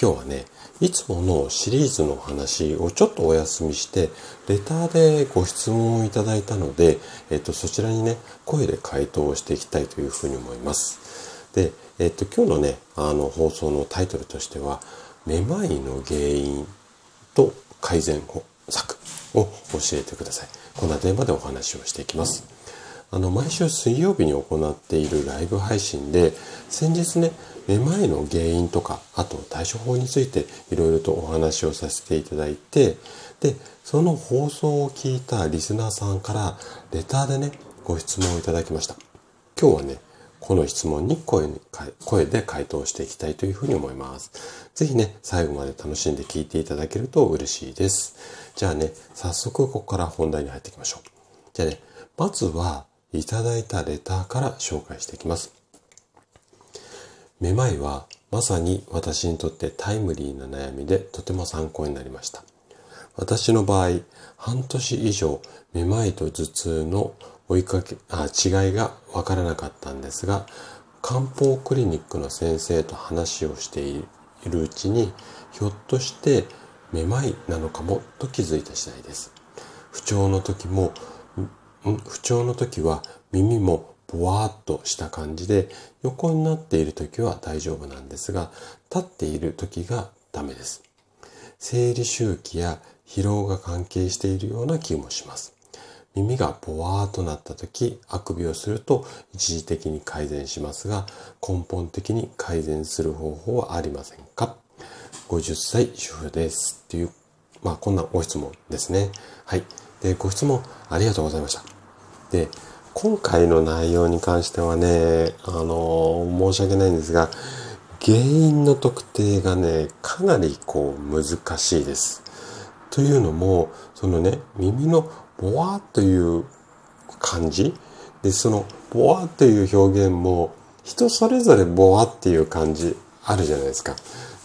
今日はねいつものシリーズのお話をちょっとお休みして、レターでご質問をいただいたので、えっと、そちらにね、声で回答をしていきたいというふうに思います。で、えっと、今日のね、あの、放送のタイトルとしては、めまいの原因と改善策を教えてください。こんなテーマでお話をしていきます。あの、毎週水曜日に行っているライブ配信で、先日ね、めまいの原因とか、あと対処法についていろいろとお話をさせていただいて、で、その放送を聞いたリスナーさんからレターでね、ご質問をいただきました。今日はね、この質問に声に声で回答していきたいというふうに思います。ぜひね、最後まで楽しんで聞いていただけると嬉しいです。じゃあね、早速ここから本題に入っていきましょう。じゃあね、まずはいただいたレターから紹介していきます。めまいはまさに私にとってタイムリーな悩みでとても参考になりました。私の場合、半年以上めまいと頭痛の追いかけ、あ、違いがわからなかったんですが、漢方クリニックの先生と話をしているうちに、ひょっとしてめまいなのかもと気づいた次第です。不調の時も、不調の時は耳もぼわーっとした感じで横になっている時は大丈夫なんですが立っている時がダメです。生理周期や疲労が関係しているような気もします。耳がぼわーっとなった時あくびをすると一時的に改善しますが根本的に改善する方法はありませんか ?50 歳主婦ですっていうまあこんなご質問ですね。はい。で、ご質問ありがとうございました。で、今回の内容に関してはね、あの、申し訳ないんですが、原因の特定がね、かなりこう難しいです。というのも、そのね、耳のボワーという感じ？で、そのボワーという表現も人それぞれボワっていう感じあるじゃないですか。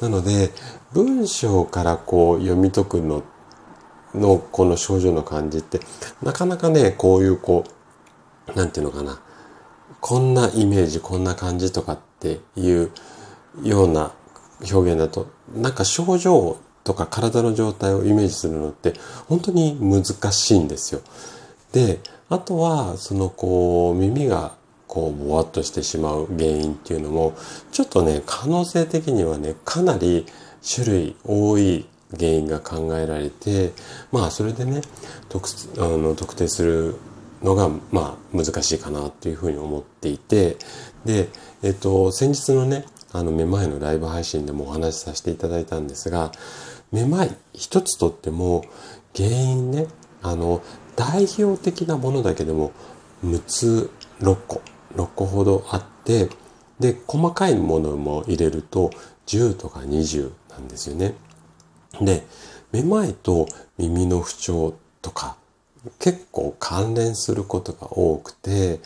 なので、文章からこう読み解くのっのこの症状の感じって、なかなかね、こういうこう、なんていうのかな、こんなイメージ、こんな感じとかっていうような表現だと、なんか症状とか体の状態をイメージするのって本当に難しいんですよ。で、あとは、そのこう、耳がこう、ぼわっとしてしまう原因っていうのも、ちょっとね、可能性的にはね、かなり種類多い原因が考えられて、まあ、それでね、特あの特定するのが、まあ、難しいかなっていうふうに思っていて、で、えっと、先日のね、あの、めまいのライブ配信でもお話しさせていただいたんですが、めまい一つとっても、原因ね、あの、代表的なものだけでも、6つ、6個、6個ほどあって、で、細かいものも入れると、10とか20なんですよね。で、めまいと耳の不調とか、結構関連することが多くて、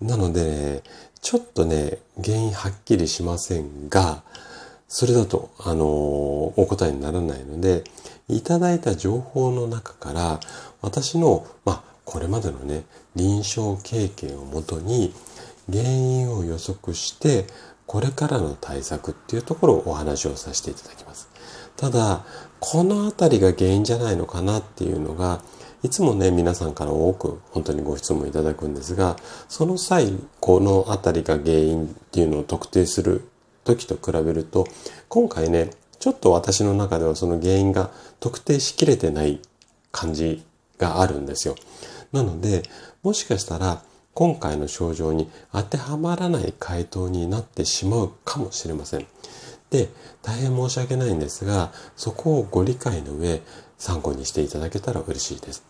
なので、ね、ちょっとね、原因はっきりしませんが、それだと、あのお答えにならないので、いただいた情報の中から、私の、まあ、これまでのね、臨床経験をもとに、原因を予測して、これからの対策っていうところをお話をさせていただきます。ただ、このあたりが原因じゃないのかなっていうのが、いつもね、皆さんから多く本当にご質問いただくんですが、その際、このあたりが原因っていうのを特定する時と比べると、今回ね、ちょっと私の中ではその原因が特定しきれてない感じがあるんですよ。なので、もしかしたら今回の症状に当てはまらない回答になってしまうかもしれません。で、大変申し訳ないんですが、そこをご理解の上、参考にしていただけたら嬉しいです。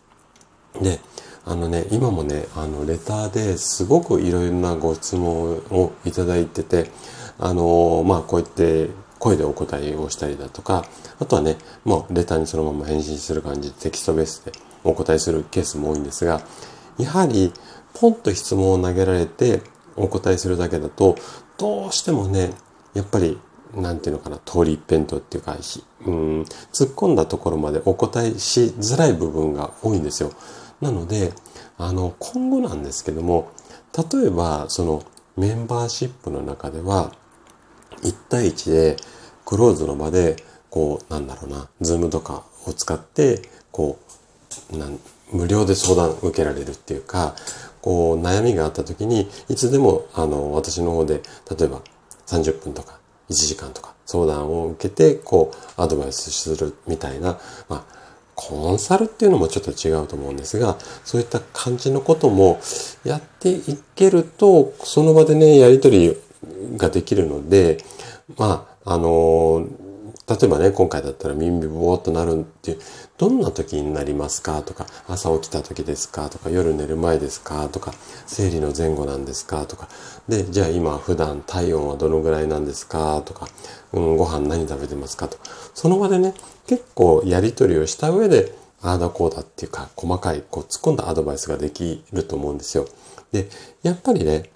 で、あのね、今もね、あの、レターですごくいろいろなご質問をいただいてて、あの、まあ、こうやって声でお答えをしたりだとか、あとはね、もうレターにそのまま返信する感じでテキストベースでお答えするケースも多いんですが、やはり、ポポンと質問を投げられてお答えするだけだと、どうしてもね、やっぱり、なんていうのかな、通り一辺倒っていうか、うん、突っ込んだところまでお答えしづらい部分が多いんですよ。なので、あの、今後なんですけども、例えば、そのメンバーシップの中では、1対1でクローズの場で、こう、なんだろうな、ズームとかを使って、こう、なん無料で相談受けられるっていうか、こう、悩みがあった時に、いつでも、あの、私の方で、例えば30分とか1時間とか相談を受けて、こう、アドバイスするみたいな、まあ、コンサルっていうのもちょっと違うと思うんですが、そういった感じのこともやっていけると、その場でね、やりとりができるので、まあ、あの例えばね、今回だったら耳ぼーっとなるっていう、どんな時になりますかとか、朝起きた時ですかとか、夜寝る前ですかとか、生理の前後なんですかとか、で、じゃあ今普段体温はどのぐらいなんですかとか、うん、ご飯何食べてますかとか、その場でね、結構やり取りをした上で、ああだこうだっていうか、細かい、こう突っ込んだアドバイスができると思うんですよ。で、やっぱりね、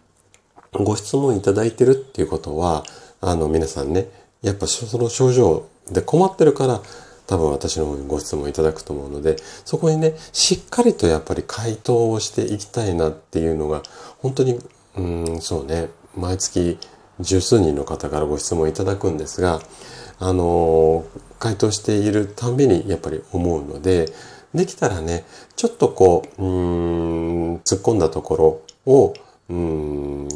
ご質問いただいてるっていうことは、あの、皆さんね、やっぱその症状で困ってるから、多分私の方にご質問いただくと思うので、そこにね、しっかりとやっぱり回答をしていきたいなっていうのが、本当に、うん、そうね、毎月十数人の方からご質問いただくんですが、あの、回答しているたんびにやっぱり思うので、できたらね、ちょっとこう、うん、突っ込んだところを、うん、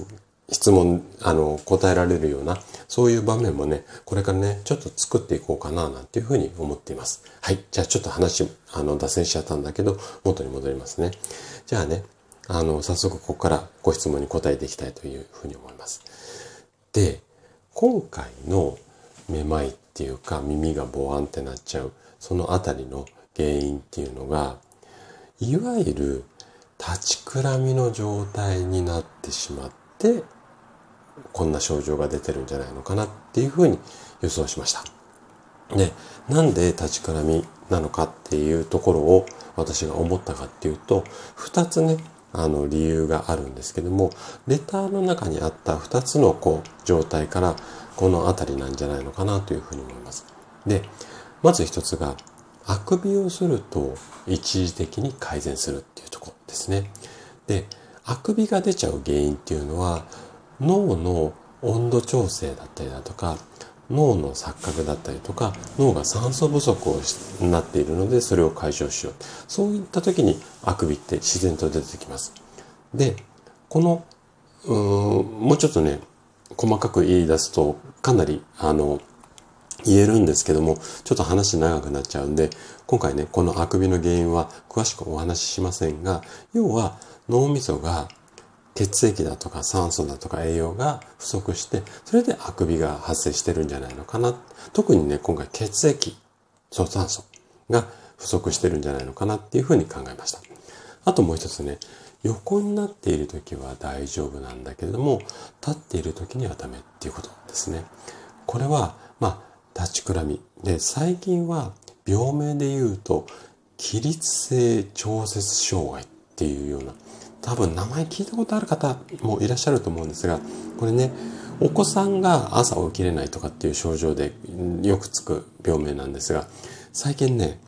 質問、あの、答えられるような、そういう場面もね、これからね、ちょっと作っていこうかな、なんていうふうに思っています。はい。じゃあちょっと話、あの、脱線しちゃったんだけど、元に戻りますね。じゃあね、あの、早速ここからご質問に答えていきたいというふうに思います。で、今回のめまいっていうか耳がボワンってなっちゃう、そのあたりの原因っていうのが、いわゆる立ちくらみの状態になってしまって、こんな症状が出てるんじゃないのかなっていうふうに予想しました。で、なんで立ちくらみなのかっていうところを私が思ったかっていうと、二つね、あの理由があるんですけども、レターの中にあった二つのこう状態からこの辺りなんじゃないのかなというふうに思います。で、まず一つが、あくびをすると一時的に改善するっていうところですね。で、あくびが出ちゃう原因っていうのは脳の温度調整だったりだとか脳の錯覚だったりとか脳が酸素不足をなっているのでそれを解消しよう。そういった時にあくびって自然と出てきます。でこのうーんもうちょっとね細かく言い出すとかなりあの言えるんですけどもちょっと話長くなっちゃうんで今回ねこのあくびの原因は詳しくお話ししませんが要は脳みそが血液だとか酸素だとか栄養が不足して、それであくびが発生してるんじゃないのかな。特にね、今回血液、そう酸素が不足してるんじゃないのかなっていうふうに考えました。あともう一つね、横になっている時は大丈夫なんだけれども、立っている時にはダメっていうことですね。これは、まあ、立ちくらみ。で、最近は病名で言うと、起立性調節障害っていうような、多分名前聞いたことある方もいらっしゃると思うんですが、これね、お子さんが朝起きれないとかっていう症状でよくつく病名なんですが、最近ね、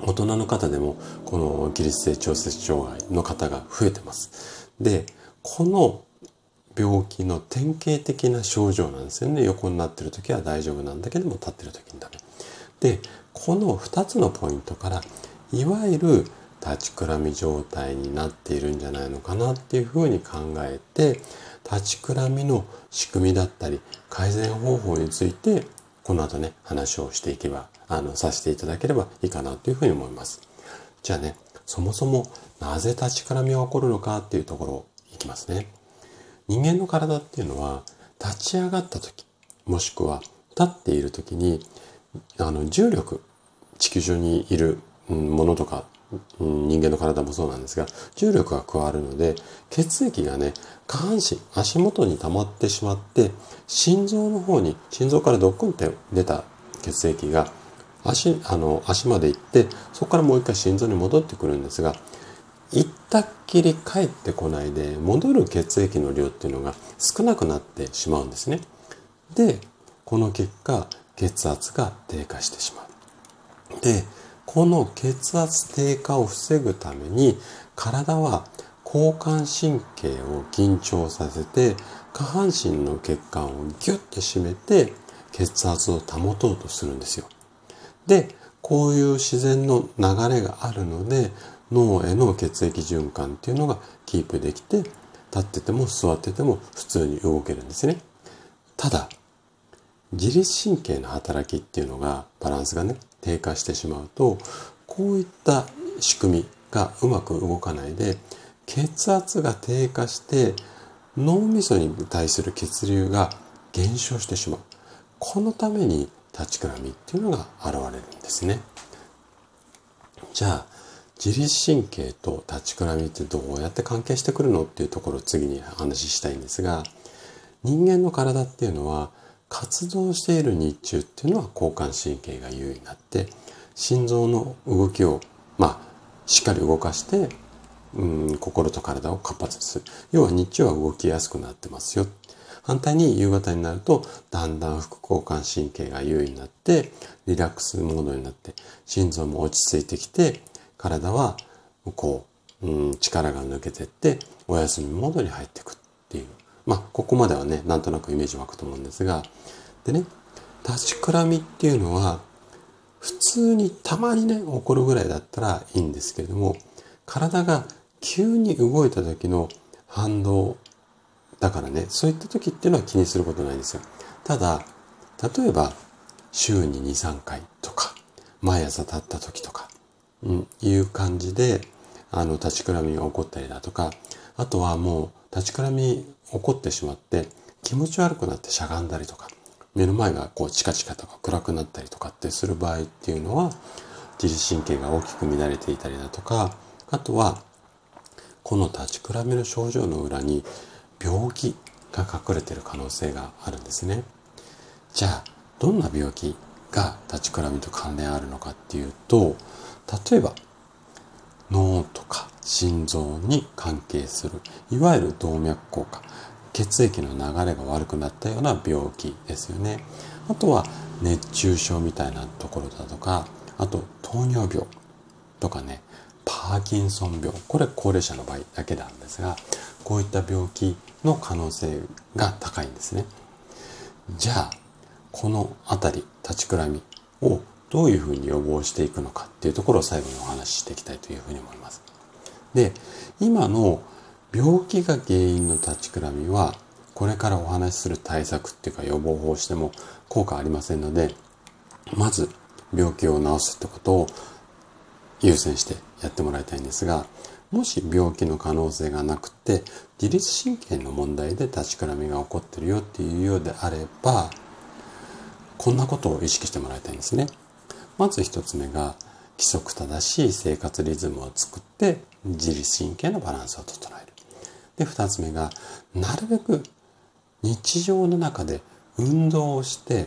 大人の方でもこの起立性調節障害の方が増えてます。で、この病気の典型的な症状なんですよね。横になってる時は大丈夫なんだけども立ってる時にダメ。で、この2つのポイントから、いわゆる立ちくらみ状態になっているんじゃないのかなっていうふうに考えて立ちくらみの仕組みだったり改善方法についてこの後ね話をしていけばあのさせていただければいいかなというふうに思います。じゃあねそもそもなぜ立ちくらみが起こるのかっていうところいきますね。人間の体っていうのは立ち上がった時もしくは立っている時にあの重力地球上にいるものとか人間の体もそうなんですが、重力が加わるので、血液がね、下半身、足元に溜まってしまって、心臓の方に、心臓からドッコンって出た血液が、足、あの、足まで行って、そこからもう一回心臓に戻ってくるんですが、行ったっきり帰ってこないで戻る血液の量っていうのが少なくなってしまうんですね。で、この結果血圧が低下してしまう。で、この血圧低下を防ぐために体は交感神経を緊張させて下半身の血管をギュッと締めて血圧を保とうとするんですよ。で、こういう自然の流れがあるので脳への血液循環っていうのがキープできて立ってても座ってても普通に動けるんですね。ただ自律神経の働きっていうのがバランスがね低下してしまうとこういった仕組みがうまく動かないで血圧が低下して脳みそに対する血流が減少してしまう。このために立ちくらみっていうのが現れるんですね。じゃあ自律神経と立ちくらみってどうやって関係してくるのっていうところを次に話したいんですが人間の体っていうのは活動している日中っていうのは交感神経が優位になって心臓の動きをまあしっかり動かしてうん心と体を活発にする。要は日中は動きやすくなってますよ。反対に夕方になるとだんだん副交感神経が優位になってリラックスモードになって心臓も落ち着いてきて体はこう、うん、力が抜けてってお休みモードに入っていくっていう。まあ、ここまではね、なんとなくイメージ湧くと思うんですが、でね、立ちくらみっていうのは、普通にたまにね、起こるぐらいだったらいいんですけれども、体が急に動いた時の反動だからね、そういった時っていうのは気にすることないんですよ。ただ、例えば、週に2、3回とか、毎朝立った時とか、うん、いう感じで、あの、立ちくらみが起こったりだとか、あとはもう、立ちくらみ起こってしまって気持ち悪くなってしゃがんだりとか目の前がこうチカチカとか暗くなったりとかってする場合っていうのは自律神経が大きく乱れていたりだとかあとはこの立ちくらみの症状の裏に病気が隠れてる可能性があるんですね。じゃあどんな病気が立ちくらみと関連あるのかっていうと例えば脳心臓に関係するいわゆる動脈硬化血液の流れが悪くなったような病気ですよね。あとは熱中症みたいなところだとかあと糖尿病とかねパーキンソン病これ高齢者の場合だけなんですがこういった病気の可能性が高いんですね。じゃあこの辺り立ちくらみをどういうふうに予防していくのかっていうところを最後にお話ししていきたいというふうに思います。で今の病気が原因の立ちくらみはこれからお話しする対策っていうか予防法をしても効果ありませんのでまず病気を治すってことを優先してやってもらいたいんですがもし病気の可能性がなくて自律神経の問題で立ちくらみが起こってるよっていうようであればこんなことを意識してもらいたいんですね。まず一つ目が規則正しい生活リズムを作って自律神経のバランスを整える。で、二つ目が、なるべく日常の中で運動をして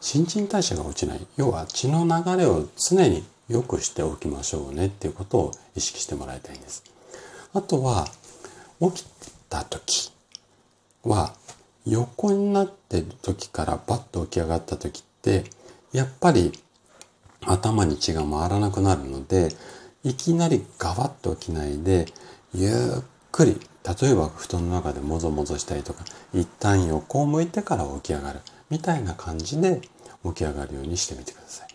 新陳代謝が落ちない。要は血の流れを常に良くしておきましょうねっていうことを意識してもらいたいんです。あとは、起きた時は、横になってる時からバッと起き上がった時って、やっぱり頭に血が回らなくなるので、いきなりガバッと起きないで、ゆっくり、例えば布団の中でもぞもぞしたりとか、一旦横を向いてから起き上がる、みたいな感じで起き上がるようにしてみてください。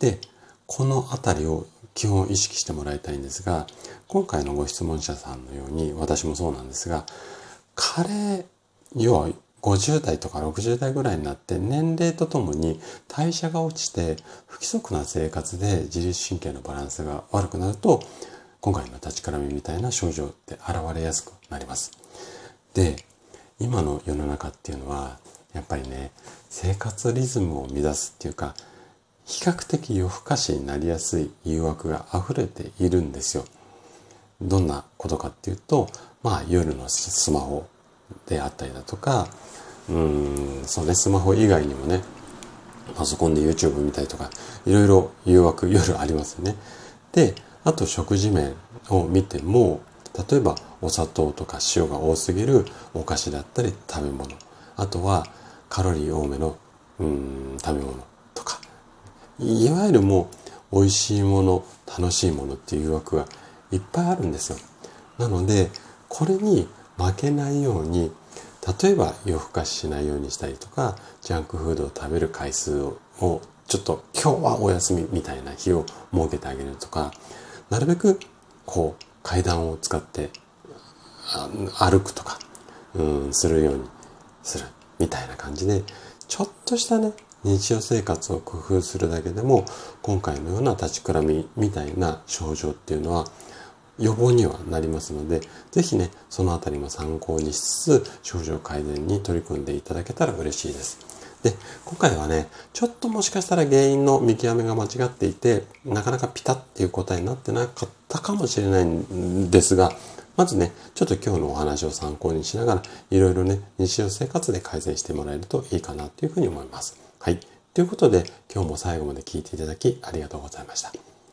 で、この辺りを基本意識してもらいたいんですが、今回のご質問者さんのように、私もそうなんですが、加齢、要は50代とか60代ぐらいになって年齢とともに代謝が落ちて不規則な生活で自律神経のバランスが悪くなると今回の立ちくらみみたいな症状って現れやすくなります。で、今の世の中っていうのはやっぱりね生活リズムを乱すっていうか比較的夜更かしになりやすい誘惑が溢れているんですよ。どんなことかっていうと、まあ夜のスマホであったりだとか、うん、そうね、スマホ以外にもね、パソコンで YouTube 見たりとか、いろいろ誘惑夜ありますよね。で、あと食事面を見ても、例えばお砂糖とか塩が多すぎるお菓子だったり食べ物。あとはカロリー多めのうん食べ物とか。いわゆるもう美味しいもの楽しいものっていう誘惑がいっぱいあるんですよ。なのでこれに負けないように例えば夜更かししないようにしたりとかジャンクフードを食べる回数をちょっと今日はお休みみたいな日を設けてあげるとかなるべくこう階段を使って歩くとかうんするようにするみたいな感じでちょっとしたね日常生活を工夫するだけでも今回のような立ちくらみみたいな症状っていうのは予防にはなりますので、ぜひね、そのあたりも参考にしつつ、症状改善に取り組んでいただけたら嬉しいです。で、今回はね、ちょっともしかしたら原因の見極めが間違っていて、なかなかピタッっていう答えになってなかったかもしれないんですが、まずね、ちょっと今日のお話を参考にしながら、いろいろね、日常生活で改善してもらえるといいかなというふうに思います。はい。ということで、今日も最後まで聞いていただきありがとうございました。